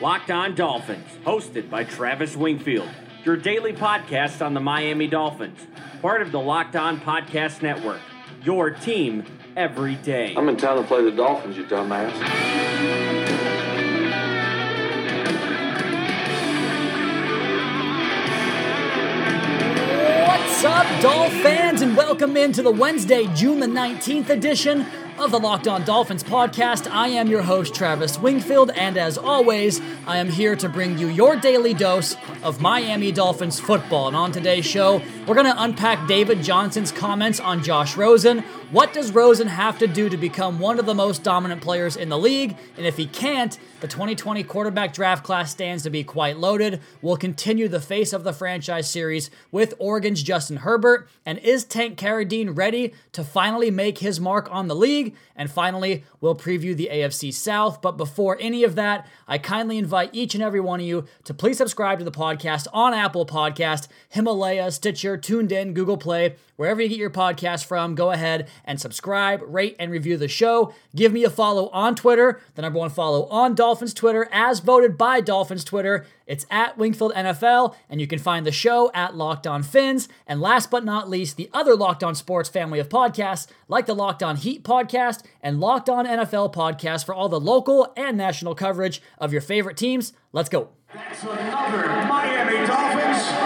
Locked On Dolphins, hosted by Travis Wingfield, your daily podcast on the Miami Dolphins, part of the Locked On Podcast Network. Your team every day. I'm in town to play the Dolphins, you dumbass. What's up, Dolph fans, and welcome into the Wednesday, June the 19th edition of the Locked On Dolphins podcast. I am your host, Travis Wingfield, and as always, I am here to bring you your daily dose of Miami Dolphins football. And on today's show, we're going to unpack David Johnson's comments on Josh Rosen. What does Rosen have to do to become one of the most dominant players in the league? And if he can't, the 2020 quarterback draft class stands to be quite loaded. We'll continue the face of the franchise series with Oregon's Justin Herbert. And is Tank Carradine ready to finally make his mark on the league? And finally, we'll preview the AFC South. But before any of that, I kindly invite each and every one of you to please subscribe to the podcast on Apple Podcast, Himalaya, Stitcher, Tuned In, Google Play, wherever you get your podcast from. Go ahead and subscribe, rate, and review the show. Give me a follow on Twitter, the number one follow on Dolphins Twitter, as voted by Dolphins Twitter. It's at Wingfield NFL, and you can find the show at Locked On Fins. And last but not least, the other Locked On Sports family of podcasts, like the Locked On Heat podcast and Locked On NFL podcast for all the local and national coverage of your favorite teams. Let's go. That's another Miami Dolphins.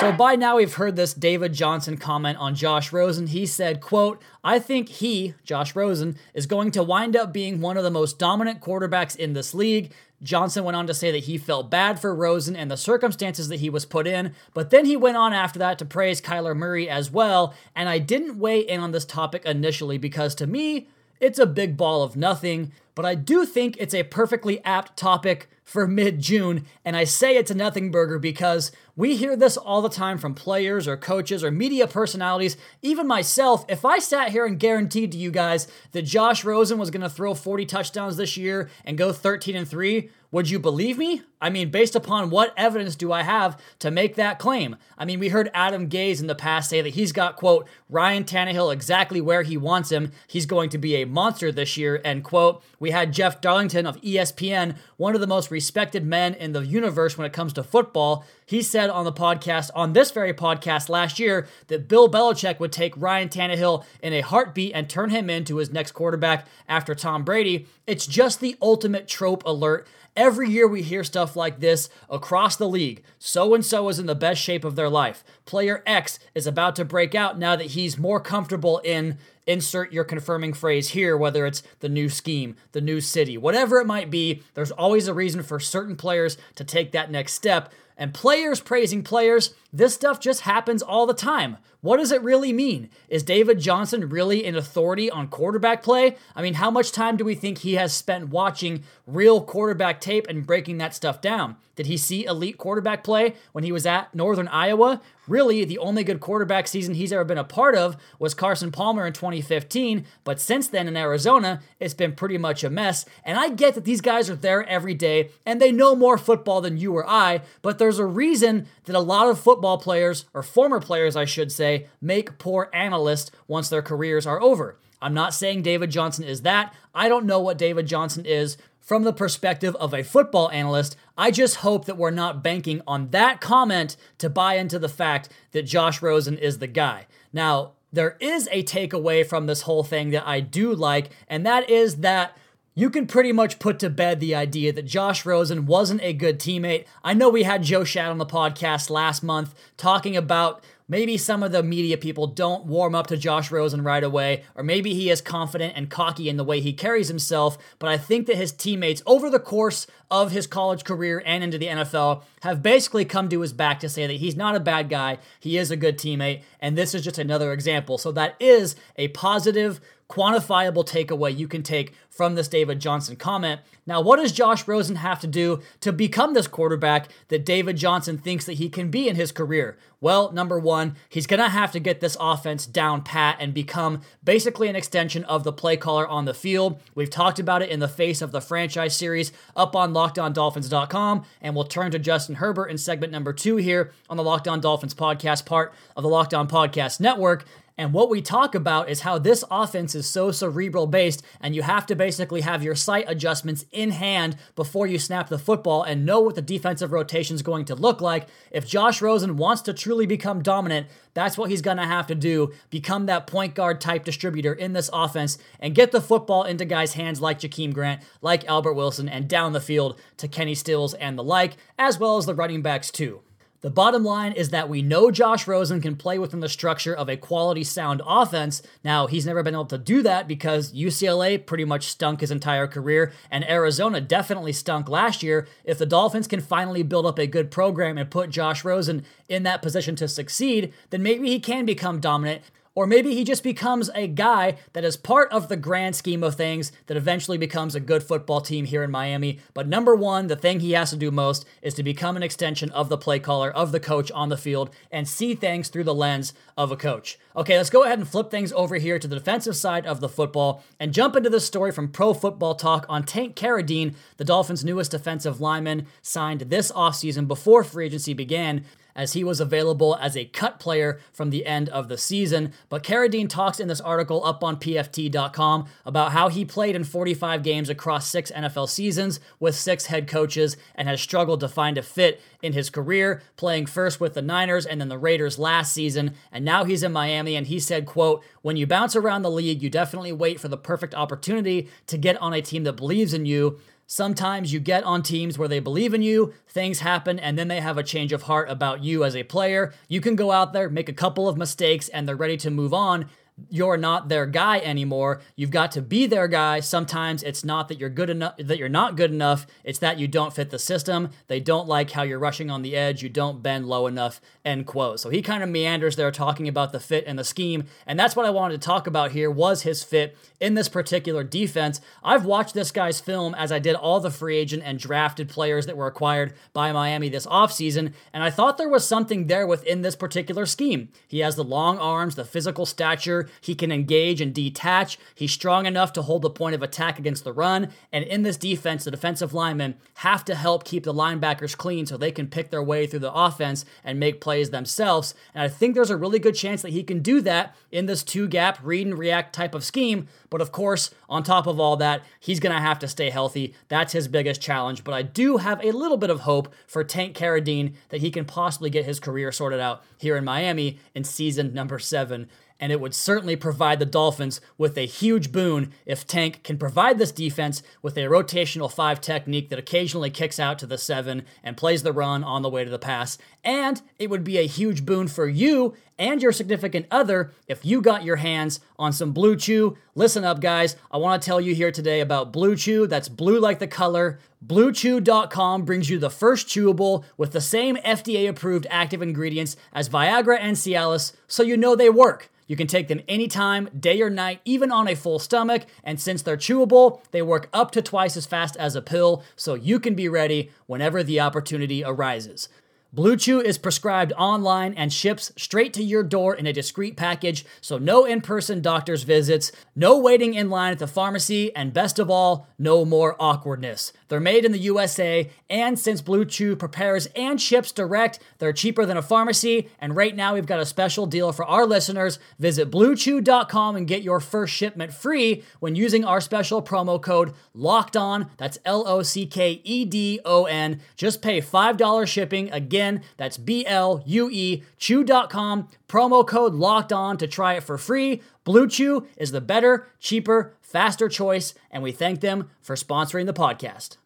So by now we've heard this David Johnson comment on Josh Rosen. He said, quote, I think he, Josh Rosen, is going to wind up being one of the most dominant quarterbacks in this league. Johnson went on to say that he felt bad for Rosen and the circumstances that he was put in, but then he went on after that to praise Kyler Murray as well. And I didn't weigh in on this topic initially because to me, it's a big ball of nothing, but I do think it's a perfectly apt topic for mid June. And I say it's a nothing burger because we hear this all the time from players or coaches or media personalities, even myself. If I sat here and guaranteed to you guys that Josh Rosen was going to throw 40 touchdowns this year and go 13 and 3, would you believe me? I mean, based upon what evidence do I have to make that claim? I mean, we heard Adam Gase in the past say that he's got, quote, Ryan Tannehill exactly where he wants him. He's going to be a monster this year, end quote. We had Jeff Darlington of ESPN, one of the most respected men in the universe when it comes to football. He said on the podcast, on this very podcast last year, that Bill Belichick would take Ryan Tannehill in a heartbeat and turn him into his next quarterback after Tom Brady. It's just the ultimate trope alert. Every year we hear stuff like this across the league. So and so is in the best shape of their life. Player X is about to break out now that he's more comfortable in insert your confirming phrase here, whether it's the new scheme, the new city, whatever it might be. There's always a reason for certain players to take that next step. And players praising players, this stuff just happens all the time. What does it really mean? Is David Johnson really an authority on quarterback play? I mean, how much time do we think he has spent watching real quarterback tape and breaking that stuff down? Did he see elite quarterback play when he was at Northern Iowa? Really, the only good quarterback season he's ever been a part of was Carson Palmer in 2015, but since then in Arizona, it's been pretty much a mess. And I get that these guys are there every day and they know more football than you or I, but there's a reason that a lot of football players, or former players, I should say, make poor analysts once their careers are over. I'm not saying David Johnson is that. I don't know what David Johnson is from the perspective of a football analyst. I just hope that we're not banking on that comment to buy into the fact that Josh Rosen is the guy. Now, there is a takeaway from this whole thing that I do like, and that is that you can pretty much put to bed the idea that Josh Rosen wasn't a good teammate. I know we had Joe Schad on the podcast last month talking about maybe some of the media people don't warm up to Josh Rosen right away, or maybe he is confident and cocky in the way he carries himself. But I think that his teammates, over the course of his college career and into the NFL, have basically come to his back to say that he's not a bad guy, he is a good teammate, and this is just another example. So that is a positive quantifiable takeaway you can take from this David Johnson comment. Now, what does Josh Rosen have to do to become this quarterback that David Johnson thinks that he can be in his career? Well, number one, he's going to have to get this offense down pat and become basically an extension of the play caller on the field. We've talked about it in the face of the franchise series up on LockedOnDolphins.com, and we'll turn to Justin Herbert in segment number two here on the Locked On Dolphins podcast, part of the Locked On Podcast Network. And what we talk about is how this offense is so cerebral based, and you have to basically have your sight adjustments in hand before you snap the football and know what the defensive rotation is going to look like. If Josh Rosen wants to truly become dominant, that's what he's going to have to do become that point guard type distributor in this offense and get the football into guys' hands like Jakeem Grant, like Albert Wilson, and down the field to Kenny Stills and the like, as well as the running backs, too. The bottom line is that we know Josh Rosen can play within the structure of a quality sound offense. Now, he's never been able to do that because UCLA pretty much stunk his entire career, and Arizona definitely stunk last year. If the Dolphins can finally build up a good program and put Josh Rosen in that position to succeed, then maybe he can become dominant or maybe he just becomes a guy that is part of the grand scheme of things that eventually becomes a good football team here in Miami. But number one, the thing he has to do most is to become an extension of the play caller, of the coach on the field, and see things through the lens of a coach. Okay, let's go ahead and flip things over here to the defensive side of the football and jump into this story from Pro Football Talk on Tank Carradine, the Dolphins' newest defensive lineman, signed this offseason before free agency began as he was available as a cut player from the end of the season. But Carradine talks in this article up on PFT.com about how he played in 45 games across six NFL seasons with six head coaches and has struggled to find a fit in his career, playing first with the Niners and then the Raiders last season. And now he's in Miami and he said, quote, when you bounce around the league, you definitely wait for the perfect opportunity to get on a team that believes in you. Sometimes you get on teams where they believe in you, things happen, and then they have a change of heart about you as a player. You can go out there, make a couple of mistakes, and they're ready to move on you're not their guy anymore. You've got to be their guy. Sometimes it's not that you're good enough that you're not good enough. It's that you don't fit the system. They don't like how you're rushing on the edge. You don't bend low enough. End quote. So he kind of meanders there talking about the fit and the scheme. And that's what I wanted to talk about here was his fit in this particular defense. I've watched this guy's film as I did all the free agent and drafted players that were acquired by Miami this offseason, and I thought there was something there within this particular scheme. He has the long arms, the physical stature, he can engage and detach. He's strong enough to hold the point of attack against the run. And in this defense, the defensive linemen have to help keep the linebackers clean so they can pick their way through the offense and make plays themselves. And I think there's a really good chance that he can do that in this two gap read and react type of scheme. But of course, on top of all that, he's going to have to stay healthy. That's his biggest challenge. But I do have a little bit of hope for Tank Carradine that he can possibly get his career sorted out here in Miami in season number seven and it would certainly provide the Dolphins with a huge boon if Tank can provide this defense with a rotational five technique that occasionally kicks out to the seven and plays the run on the way to the pass. And it would be a huge boon for you and your significant other if you got your hands on some Blue Chew. Listen up, guys. I want to tell you here today about Blue Chew. That's blue like the color. BlueChew.com brings you the first chewable with the same FDA approved active ingredients as Viagra and Cialis, so you know they work. You can take them anytime, day or night, even on a full stomach. And since they're chewable, they work up to twice as fast as a pill, so you can be ready whenever the opportunity arises. Blue Chew is prescribed online and ships straight to your door in a discreet package, so no in person doctor's visits, no waiting in line at the pharmacy, and best of all, no more awkwardness. They're made in the USA, and since Blue Chew prepares and ships direct, they're cheaper than a pharmacy. And right now, we've got a special deal for our listeners. Visit bluechew.com and get your first shipment free when using our special promo code LOCKED ON. That's L O C K E D O N. Just pay $5 shipping. Again, that's B L U E chew.com. Promo code LOCKED ON to try it for free. Blue Chew is the better, cheaper, faster choice, and we thank them for sponsoring the podcast.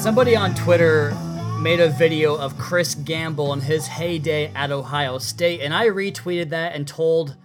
Somebody on Twitter made a video of Chris Gamble in his heyday at Ohio State, and I retweeted that and told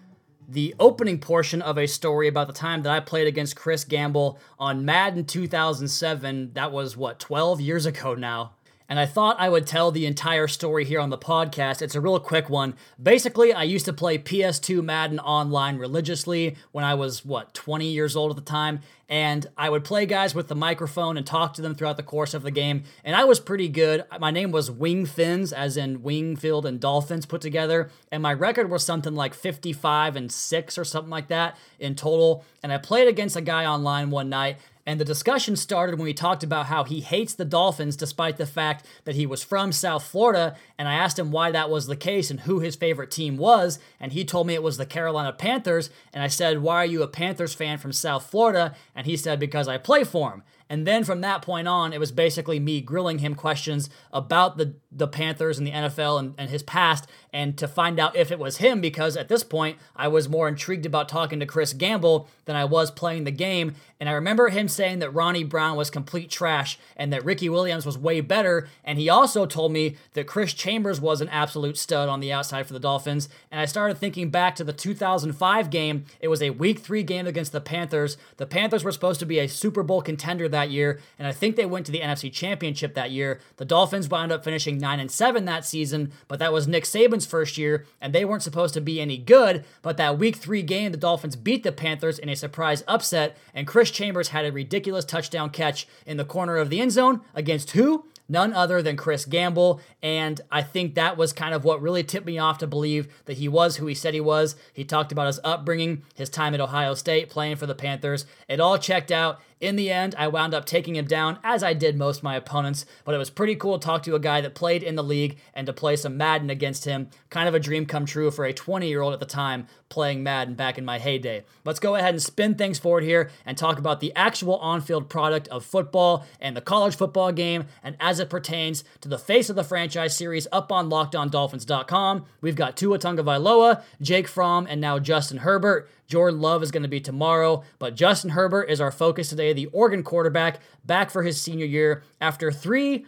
the opening portion of a story about the time that I played against Chris Gamble on Madden 2007. That was what, 12 years ago now. And I thought I would tell the entire story here on the podcast. It's a real quick one. Basically, I used to play PS2 Madden online religiously when I was, what, 20 years old at the time, and I would play guys with the microphone and talk to them throughout the course of the game, and I was pretty good. My name was Wing Fins, as in Wingfield and Dolphins put together, and my record was something like 55 and 6 or something like that in total, and I played against a guy online one night, and the discussion started when we talked about how he hates the Dolphins despite the fact that he was from South Florida. And I asked him why that was the case and who his favorite team was. And he told me it was the Carolina Panthers. And I said, Why are you a Panthers fan from South Florida? And he said, Because I play for him. And then from that point on, it was basically me grilling him questions about the, the Panthers and the NFL and, and his past, and to find out if it was him, because at this point, I was more intrigued about talking to Chris Gamble than I was playing the game. And I remember him saying that Ronnie Brown was complete trash and that Ricky Williams was way better. And he also told me that Chris Chambers was an absolute stud on the outside for the Dolphins. And I started thinking back to the 2005 game. It was a week three game against the Panthers. The Panthers were supposed to be a Super Bowl contender that year, and I think they went to the NFC Championship that year. The Dolphins wound up finishing 9 and 7 that season, but that was Nick Saban's first year, and they weren't supposed to be any good. But that week three game, the Dolphins beat the Panthers in a surprise upset, and Chris Chambers had a ridiculous touchdown catch in the corner of the end zone against who? none other than Chris Gamble. And I think that was kind of what really tipped me off to believe that he was who he said he was. He talked about his upbringing, his time at Ohio State, playing for the Panthers. It all checked out. In the end, I wound up taking him down, as I did most of my opponents, but it was pretty cool to talk to a guy that played in the league and to play some Madden against him. Kind of a dream come true for a 20 year old at the time playing Madden back in my heyday. Let's go ahead and spin things forward here and talk about the actual on field product of football and the college football game, and as it pertains to the face of the franchise series up on LockedOnDolphins.com. We've got Tua Tagovailoa, Jake Fromm, and now Justin Herbert. Jordan Love is going to be tomorrow, but Justin Herbert is our focus today. The Oregon quarterback back for his senior year after three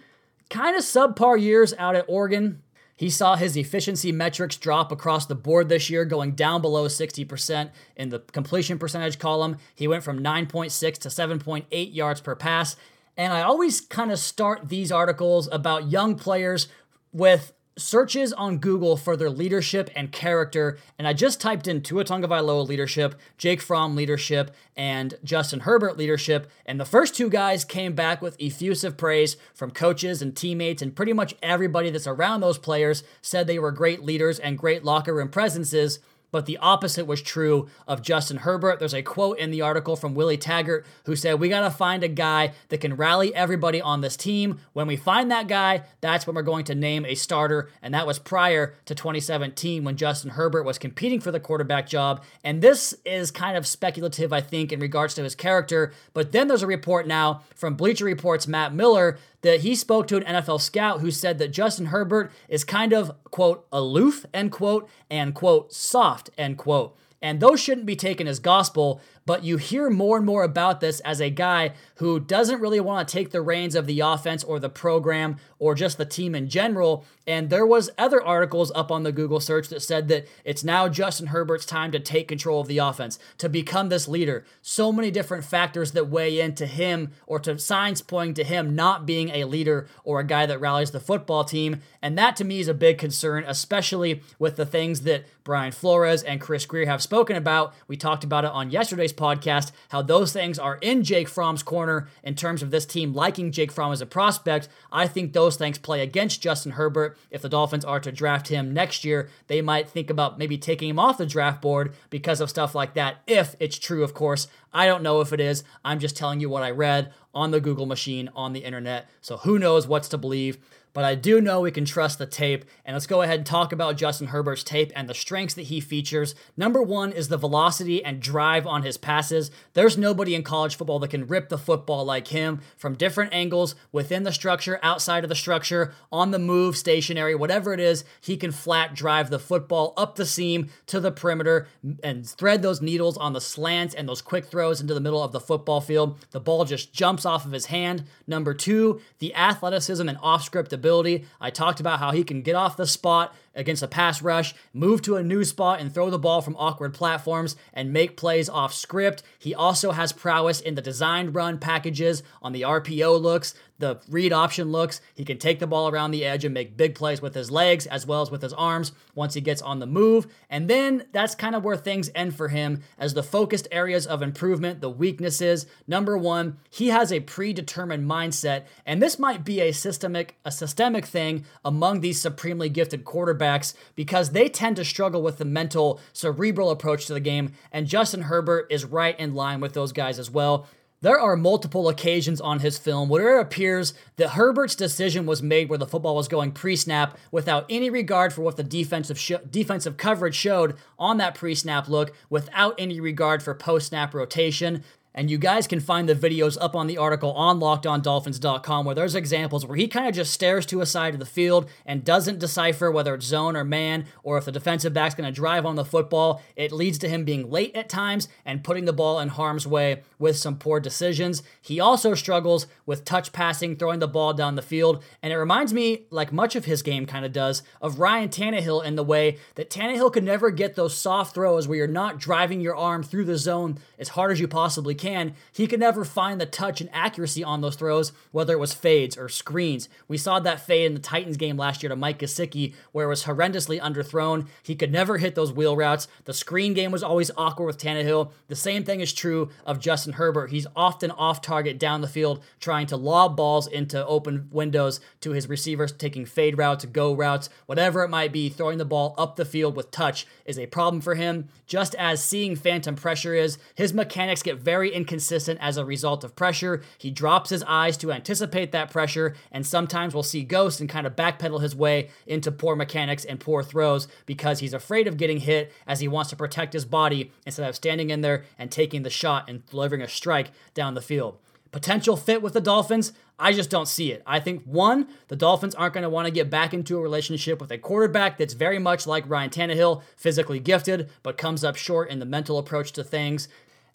kind of subpar years out at Oregon. He saw his efficiency metrics drop across the board this year, going down below 60% in the completion percentage column. He went from 9.6 to 7.8 yards per pass. And I always kind of start these articles about young players with searches on Google for their leadership and character, and I just typed in Tua Tagovailoa leadership, Jake Fromm leadership, and Justin Herbert leadership, and the first two guys came back with effusive praise from coaches and teammates, and pretty much everybody that's around those players said they were great leaders and great locker room presences but the opposite was true of Justin Herbert. There's a quote in the article from Willie Taggart who said, We got to find a guy that can rally everybody on this team. When we find that guy, that's when we're going to name a starter. And that was prior to 2017 when Justin Herbert was competing for the quarterback job. And this is kind of speculative, I think, in regards to his character. But then there's a report now from Bleacher Report's Matt Miller that he spoke to an NFL scout who said that Justin Herbert is kind of, quote, aloof, end quote, and, quote, soft, end quote. And those shouldn't be taken as gospel, but you hear more and more about this as a guy who doesn't really want to take the reins of the offense or the program or just the team in general. And there was other articles up on the Google search that said that it's now Justin Herbert's time to take control of the offense, to become this leader. So many different factors that weigh into him or to signs pointing to him not being a leader or a guy that rallies the football team. And that to me is a big concern, especially with the things that Brian Flores and Chris Grier have spoken about. We talked about it on yesterday's podcast, how those things are in Jake Fromm's corner in terms of this team liking Jake Fromm as a prospect. I think those things play against Justin Herbert. If the Dolphins are to draft him next year, they might think about maybe taking him off the draft board because of stuff like that, if it's true, of course. I don't know if it is. I'm just telling you what I read on the Google machine on the internet. So who knows what's to believe but I do know we can trust the tape. And let's go ahead and talk about Justin Herbert's tape and the strengths that he features. Number one is the velocity and drive on his passes. There's nobody in college football that can rip the football like him from different angles, within the structure, outside of the structure, on the move, stationary, whatever it is. He can flat drive the football up the seam to the perimeter and thread those needles on the slants and those quick throws into the middle of the football field. The ball just jumps off of his hand. Number two, the athleticism and off script ability ability. I talked about how he can get off the spot against a pass rush, move to a new spot and throw the ball from awkward platforms and make plays off script. He also has prowess in the designed run packages on the RPO looks, the read option looks. He can take the ball around the edge and make big plays with his legs as well as with his arms once he gets on the move. And then that's kind of where things end for him as the focused areas of improvement, the weaknesses. Number one, he has a predetermined mindset, and this might be a systemic a systemic thing among these supremely gifted quarterbacks because they tend to struggle with the mental, cerebral approach to the game, and Justin Herbert is right in line with those guys as well. There are multiple occasions on his film where it appears that Herbert's decision was made where the football was going pre-snap without any regard for what the defensive sh- defensive coverage showed on that pre-snap look, without any regard for post-snap rotation. And you guys can find the videos up on the article on lockedondolphins.com where there's examples where he kind of just stares to a side of the field and doesn't decipher whether it's zone or man or if the defensive back's going to drive on the football. It leads to him being late at times and putting the ball in harm's way with some poor decisions. He also struggles with touch passing, throwing the ball down the field. And it reminds me, like much of his game kind of does, of Ryan Tannehill in the way that Tannehill could never get those soft throws where you're not driving your arm through the zone as hard as you possibly can can, he could never find the touch and accuracy on those throws, whether it was fades or screens. We saw that fade in the Titans game last year to Mike Gesicki, where it was horrendously underthrown. He could never hit those wheel routes. The screen game was always awkward with Tannehill. The same thing is true of Justin Herbert. He's often off target down the field, trying to lob balls into open windows to his receivers, taking fade routes, go routes, whatever it might be. Throwing the ball up the field with touch is a problem for him. Just as seeing phantom pressure is, his mechanics get very inconsistent as a result of pressure. He drops his eyes to anticipate that pressure, and sometimes we'll see ghosts and kind of backpedal his way into poor mechanics and poor throws because he's afraid of getting hit as he wants to protect his body instead of standing in there and taking the shot and delivering a strike down the field. Potential fit with the Dolphins, I just don't see it. I think one, the Dolphins aren't going to want to get back into a relationship with a quarterback that's very much like Ryan Tannehill, physically gifted, but comes up short in the mental approach to things.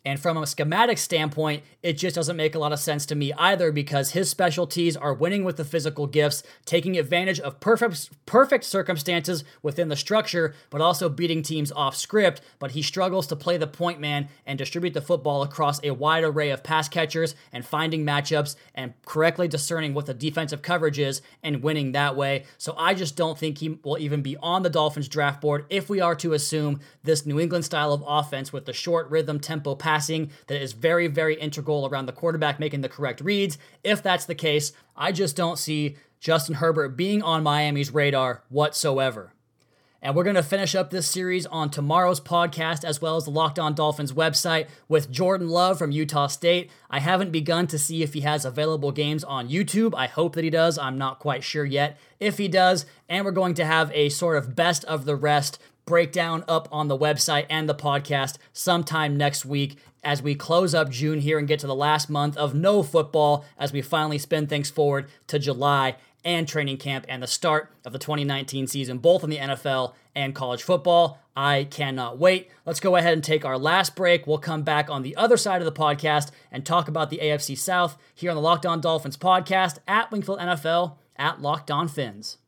And from a schematic standpoint, it just doesn't make a lot of sense to me either because his specialties are winning with the physical gifts, taking advantage of perfect perfect circumstances within the structure, but also beating teams off script, but he struggles to play the point man and distribute the football across a wide array of pass catchers and finding matchups and correctly discerning what the defensive coverage is and winning that way. So I just don't think he will even be on the Dolphins draft board if we are to assume this New England style of offense with the short rhythm tempo pass passing that is very, very integral around the quarterback making the correct reads. If that's the case, I just don't see Justin Herbert being on Miami's radar whatsoever. And we're going to finish up this series on tomorrow's podcast, as well as the Locked On Dolphins website, with Jordan Love from Utah State. I haven't begun to see if he has available games on YouTube. I hope that he does. I'm not quite sure yet if he does. And we're going to have a sort of best of the rest breakdown up on the website and the podcast sometime next week as we close up June here and get to the last month of no football as we finally spin things forward to July and training camp and the start of the 2019 season, both in the NFL and college football. I cannot wait. Let's go ahead and take our last break. We'll come back on the other side of the podcast and talk about the AFC South here on the Locked On Dolphins podcast at Wingfield NFL at Locked On Fins.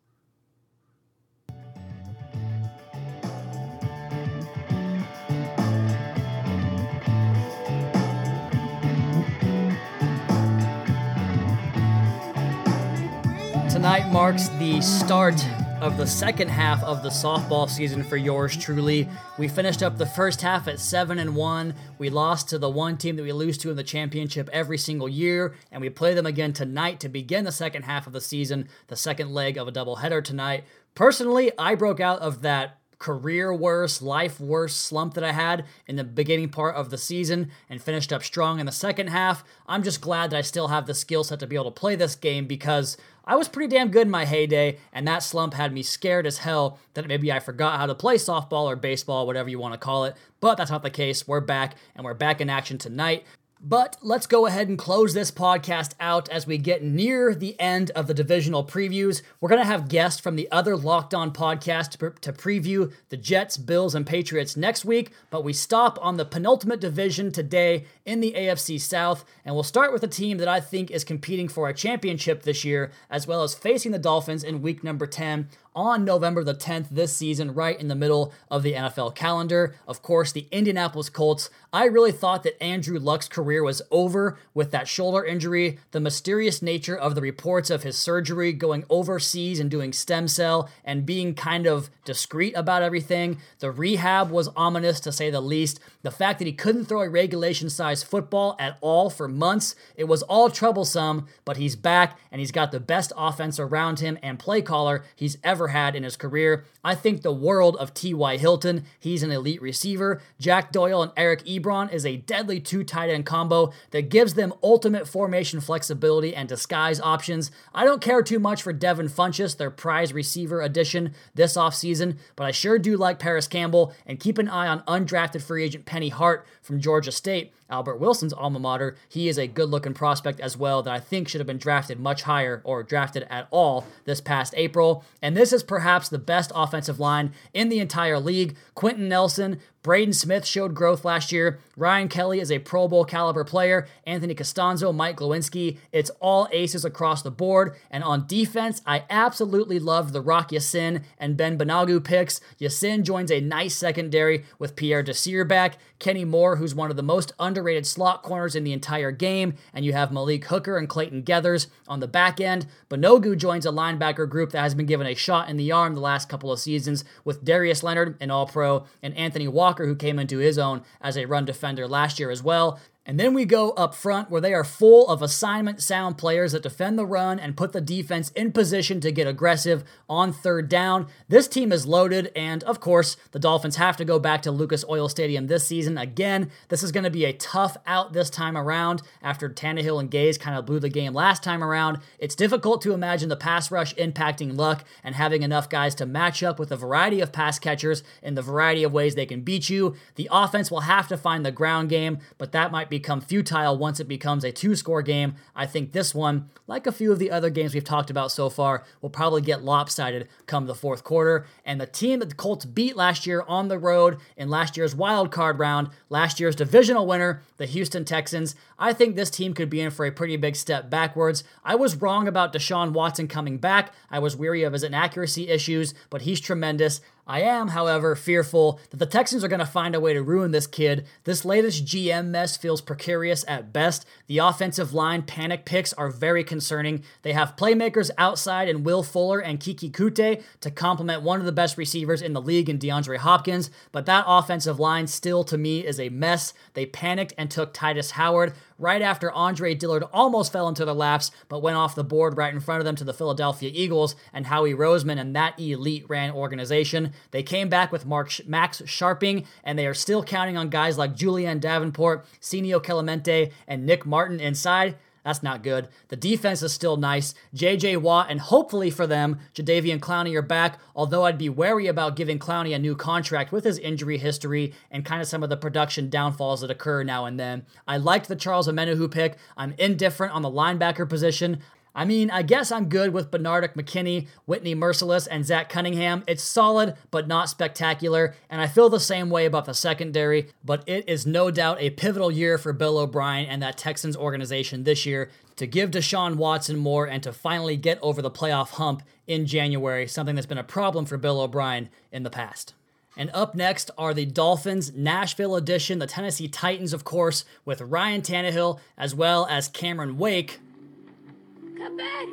Tonight marks the start of the second half of the softball season for yours truly. We finished up the first half at 7 and 1. We lost to the one team that we lose to in the championship every single year, and we play them again tonight to begin the second half of the season, the second leg of a doubleheader tonight. Personally, I broke out of that career worst, life worst slump that I had in the beginning part of the season and finished up strong in the second half. I'm just glad that I still have the skill set to be able to play this game because I was pretty damn good in my heyday, and that slump had me scared as hell that maybe I forgot how to play softball or baseball, whatever you want to call it. But that's not the case. We're back, and we're back in action tonight. But let's go ahead and close this podcast out as we get near the end of the divisional previews. We're going to have guests from the other Locked On podcast to, to, preview the Jets, Bills, and Patriots next week, but we stop on the penultimate division today in the AFC South, and we'll start with a team that I think is competing for a championship this year, as well as facing the Dolphins in week number 10 on November the 10th this season, right in the middle of the NFL calendar. Of course, the Indianapolis Colts. I really thought that Andrew Luck's career was over with that shoulder injury, the mysterious nature of the reports of his surgery, going overseas and doing stem cell, and being kind of discreet about everything. The rehab was ominous to say the least. The fact that he couldn't throw a regulation sized football at all for months, it was all troublesome, but he's back and he's got the best offense around him and play caller he's ever had in his career. I think the world of T.Y. Hilton. He's an elite receiver. Jack Doyle and Eric Ebron is a deadly two tight end combo that gives them ultimate formation flexibility and disguise options. I don't care too much for Devin Funchess, their prize receiver addition this offseason, but I sure do like Parris Campbell and keep an eye on undrafted free agent Penny Hart from Georgia State. Albert Wilson's alma mater. He is a good looking prospect as well that I think should have been drafted much higher or drafted at all this past April. And this is perhaps the best offensive line in the entire league. Quenton Nelson, Braden Smith showed growth last year. Ryan Kelly is a Pro Bowl caliber player. Anthony Castonzo, Mike Glowinski. It's all aces across the board. And on defense, I absolutely loved the Rock Ya-Sin and Ben Banogu picks. Ya-Sin joins a nice secondary with Pierre Desir back, Kenny Moore, who's one of the most underrated slot corners in the entire game, and you have Malik Hooker and Clayton Geathers on the back end. Banogu joins a linebacker group that has been given a shot in the arm the last couple of seasons with Darius Leonard, an All Pro, and Anthony Walker Walker, who came into his own as a run defender last year as well. And then we go up front where they are full of assignment sound players that defend the run and put the defense in position to get aggressive on third down. This team is loaded, and of course, the Dolphins have to go back to Lucas Oil Stadium this season. Again, this is going to be a tough out this time around after Tannehill and Gase kind of blew the game last time around. It's difficult to imagine the pass rush impacting luck and having enough guys to match up with a variety of pass catchers in the variety of ways they can beat you. The offense will have to find the ground game, but that might be become futile once it becomes a two score game. I think this one, like a few of the other games we've talked about so far, will probably get lopsided come the fourth quarter. And the team that the Colts beat last year on the road in last year's wild card round, last year's divisional winner, the Houston Texans, I think this team could be in for a pretty big step backwards. I was wrong about Deshaun Watson coming back. I was weary of his inaccuracy issues, but he's tremendous. I am, however, fearful that the Texans are going to find a way to ruin this kid. This latest GM mess feels precarious at best. The offensive line panic picks are very concerning. They have playmakers outside in Will Fuller and Keke Coutee to complement one of the best receivers in the league in DeAndre Hopkins, but that offensive line still to me is a mess. They panicked and took Tytus Howard right after Andre Dillard almost fell into their laps, but went off the board right in front of them to the Philadelphia Eagles and Howie Roseman and that elite ran organization. They came back with Mark Max Scharping, and they are still counting on guys like Julian Davenport, Senio Kelemete, and Nick Martin inside. That's not good. The defense is still nice. JJ Watt and hopefully for them, Jadeveon Clowney are back, although I'd be wary about giving Clowney a new contract with his injury history and kind of some of the production downfalls that occur now and then. I liked the Charles Omenihu pick. I'm indifferent on the linebacker position. I mean, I guess I'm good with Benardrick McKinney, Whitney Mercilus, and Zach Cunningham. It's solid, but not spectacular, and I feel the same way about the secondary, but it is no doubt a pivotal year for Bill O'Brien and that Texans organization this year to give Deshaun Watson more and to finally get over the playoff hump in January, something that's been a problem for Bill O'Brien in the past. And up next are the Dolphins Nashville edition, the Tennessee Titans, of course, with Ryan Tannehill as well as Cameron Wake Come back.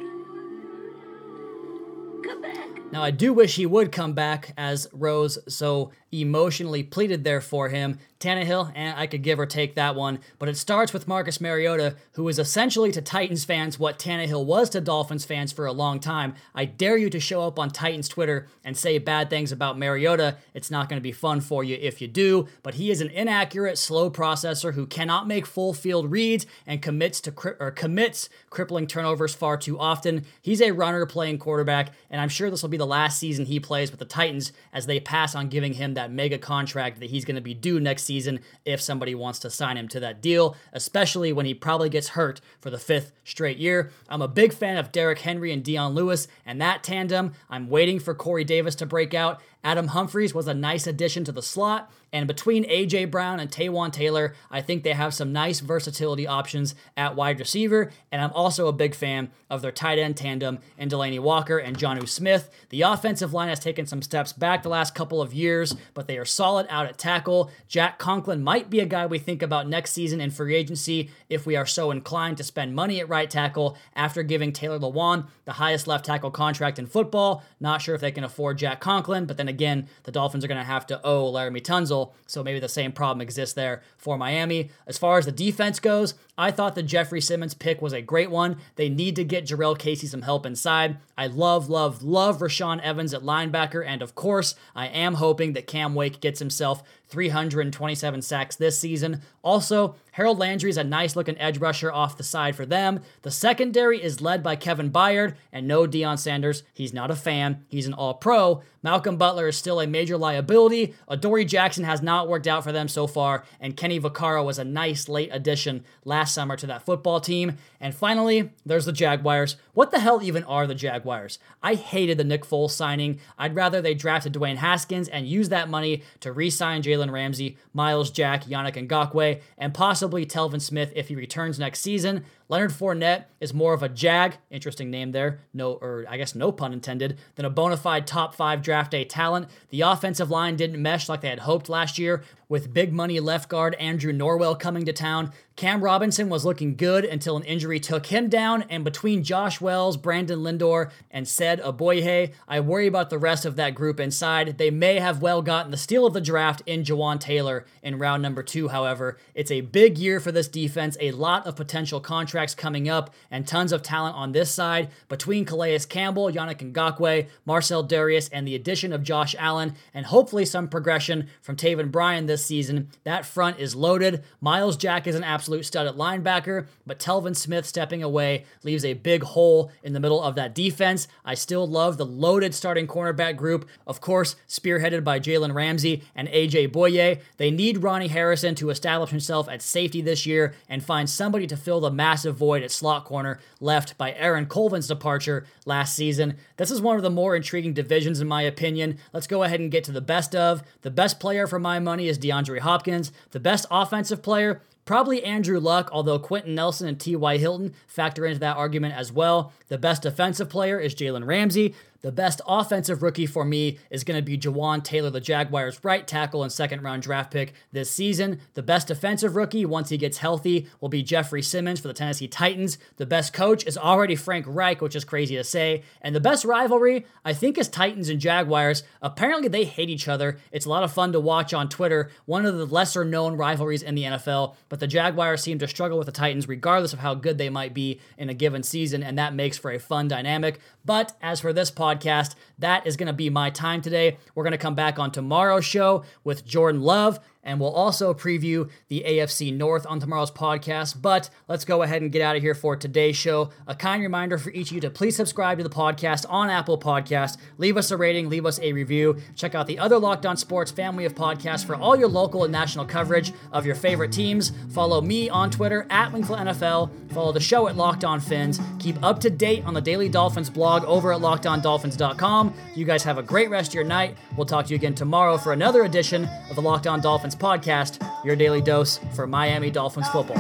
Come back. Now, I do wish he would come back as Rose so emotionally pleaded there for him. Tannehill, and I could give or take that one, but it starts with Marcus Mariota, who is essentially to Titans fans what Tannehill was to Dolphins fans for a long time. I dare you to show up on Titans Twitter and say bad things about Mariota. It's not going to be fun for you if you do, but he is an inaccurate, slow processor who cannot make full field reads and commits to cri- or commits crippling turnovers far too often. He's a runner playing quarterback, and I'm sure this will be the last season he plays with the Titans as they pass on giving him that that mega contract that he's going to be due next season if somebody wants to sign him to that deal, especially when he probably gets hurt for the fifth straight year. I'm a big fan of Derrick Henry and Dion Lewis and that tandem. I'm waiting for Corey Davis to break out. Adam Humphries was a nice addition to the slot. And between A.J. Brown and Taywan Taylor, I think they have some nice versatility options at wide receiver. And I'm also a big fan of their tight end tandem in Delanie Walker and Jonnu Smith. The offensive line has taken some steps back the last couple of years, but they are solid out at tackle. Jack Conklin might be a guy we think about next season in free agency if we are so inclined to spend money at right tackle after giving Taylor Lewan the highest left tackle contract in football. Not sure if they can afford Jack Conklin, but then again, the Dolphins are going to have to owe Laremy Tunsil, so maybe the same problem exists there for Miami. As far as the defense goes, I thought the Jeffrey Simmons pick was a great one. They need to get Jurrell Casey some help inside. I love, love, love Rashaan Evans at linebacker, and of course, I am hoping that Cam Wake gets himself 327 sacks this season. Also, Harold Landry is a nice looking edge rusher off the side for them. The secondary is led by Kevin Byard and no Deion Sanders. He's not a fan, he's an all pro. Malcolm Butler is still a major liability. Adoree Jackson has not worked out for them so far, and Kenny Vaccaro was a nice late addition last summer to that football team. And finally, there's the Jaguars. What the hell even are the Jaguars? I hated the Nick Foles signing. I'd rather they drafted Dwayne Haskins and use that money to re sign Jalen Ramsey, Myles Jack, Yannick Ngakoue, and possibly Telvin Smith if he returns next season. Leonard Fournette is more of a jag, interesting name there, no, or I guess no pun intended, than a bona fide top five draft day talent. The offensive line didn't mesh like they had hoped last year, with big money left guard Andrew Norwell coming to town. Cam Robinson was looking good until an injury took him down, and between Josh Wells, Brandon Linder, and Ced Ogbuehi, I worry about the rest of that group inside. They may have well gotten the steal of the draft in Jawaan Taylor in round number two, however. It's a big year for this defense, a lot of potential contracts contracts coming up and tons of talent on this side between Calais Campbell, Yannick Ngakoue, Marcell Dareus, and the addition of Josh Allen, and hopefully some progression from Taven Bryan this season. That front is loaded. Myles Jack is an absolute stud at linebacker, but Telvin Smith stepping away leaves a big hole in the middle of that defense. I still love the loaded starting cornerback group, of course, spearheaded by Jalen Ramsey and AJ Bouye. They need Ronnie Harrison to establish himself at safety this year and find somebody to fill the massive void at slot corner left by Aaron Colvin's departure last season. This is one of the more intriguing divisions, in my opinion. Let's go ahead and get to the best of. The best player for my money is DeAndre Hopkins. The best offensive player, Probably Andrew Luck, although Quenton Nelson and T.Y. Hilton factor into that argument as well. The best defensive player is Jalen Ramsey. The best offensive rookie for me is going to be Jawaan Taylor, the Jaguars' right tackle and second round draft pick this season. The best defensive rookie, once he gets healthy, will be Jeffrey Simmons for the Tennessee Titans. The best coach is already Frank Reich, which is crazy to say. And the best rivalry, I think, is Titans and Jaguars. Apparently, they hate each other. It's a lot of fun to watch on Twitter. One of the lesser known rivalries in the NFL, but the Jaguars seem to struggle with the Titans regardless of how good they might be in a given season, and that makes for a fun dynamic. But as for this podcast. That is going to be my time today. We're going to come back on tomorrow's show with Jordan Love and we'll also preview the AFC North on tomorrow's podcast. But let's go ahead and get out of here for today's show. A kind reminder for each of you to please subscribe to the podcast on Apple Podcast. Leave us a rating, leave us a review. Check out the other Locked On Sports family of podcasts for all your local and national coverage of your favorite teams. Follow me on Twitter at Wingfield NFL. Follow the show at Locked On Fins. Keep up to date on the Daily Dolphins blog over at LockedOnDolphins.com. You guys have a great rest of your night. We'll talk to you again tomorrow for another edition of the Locked On Dolphins podcast, your daily dose for Miami Dolphins football.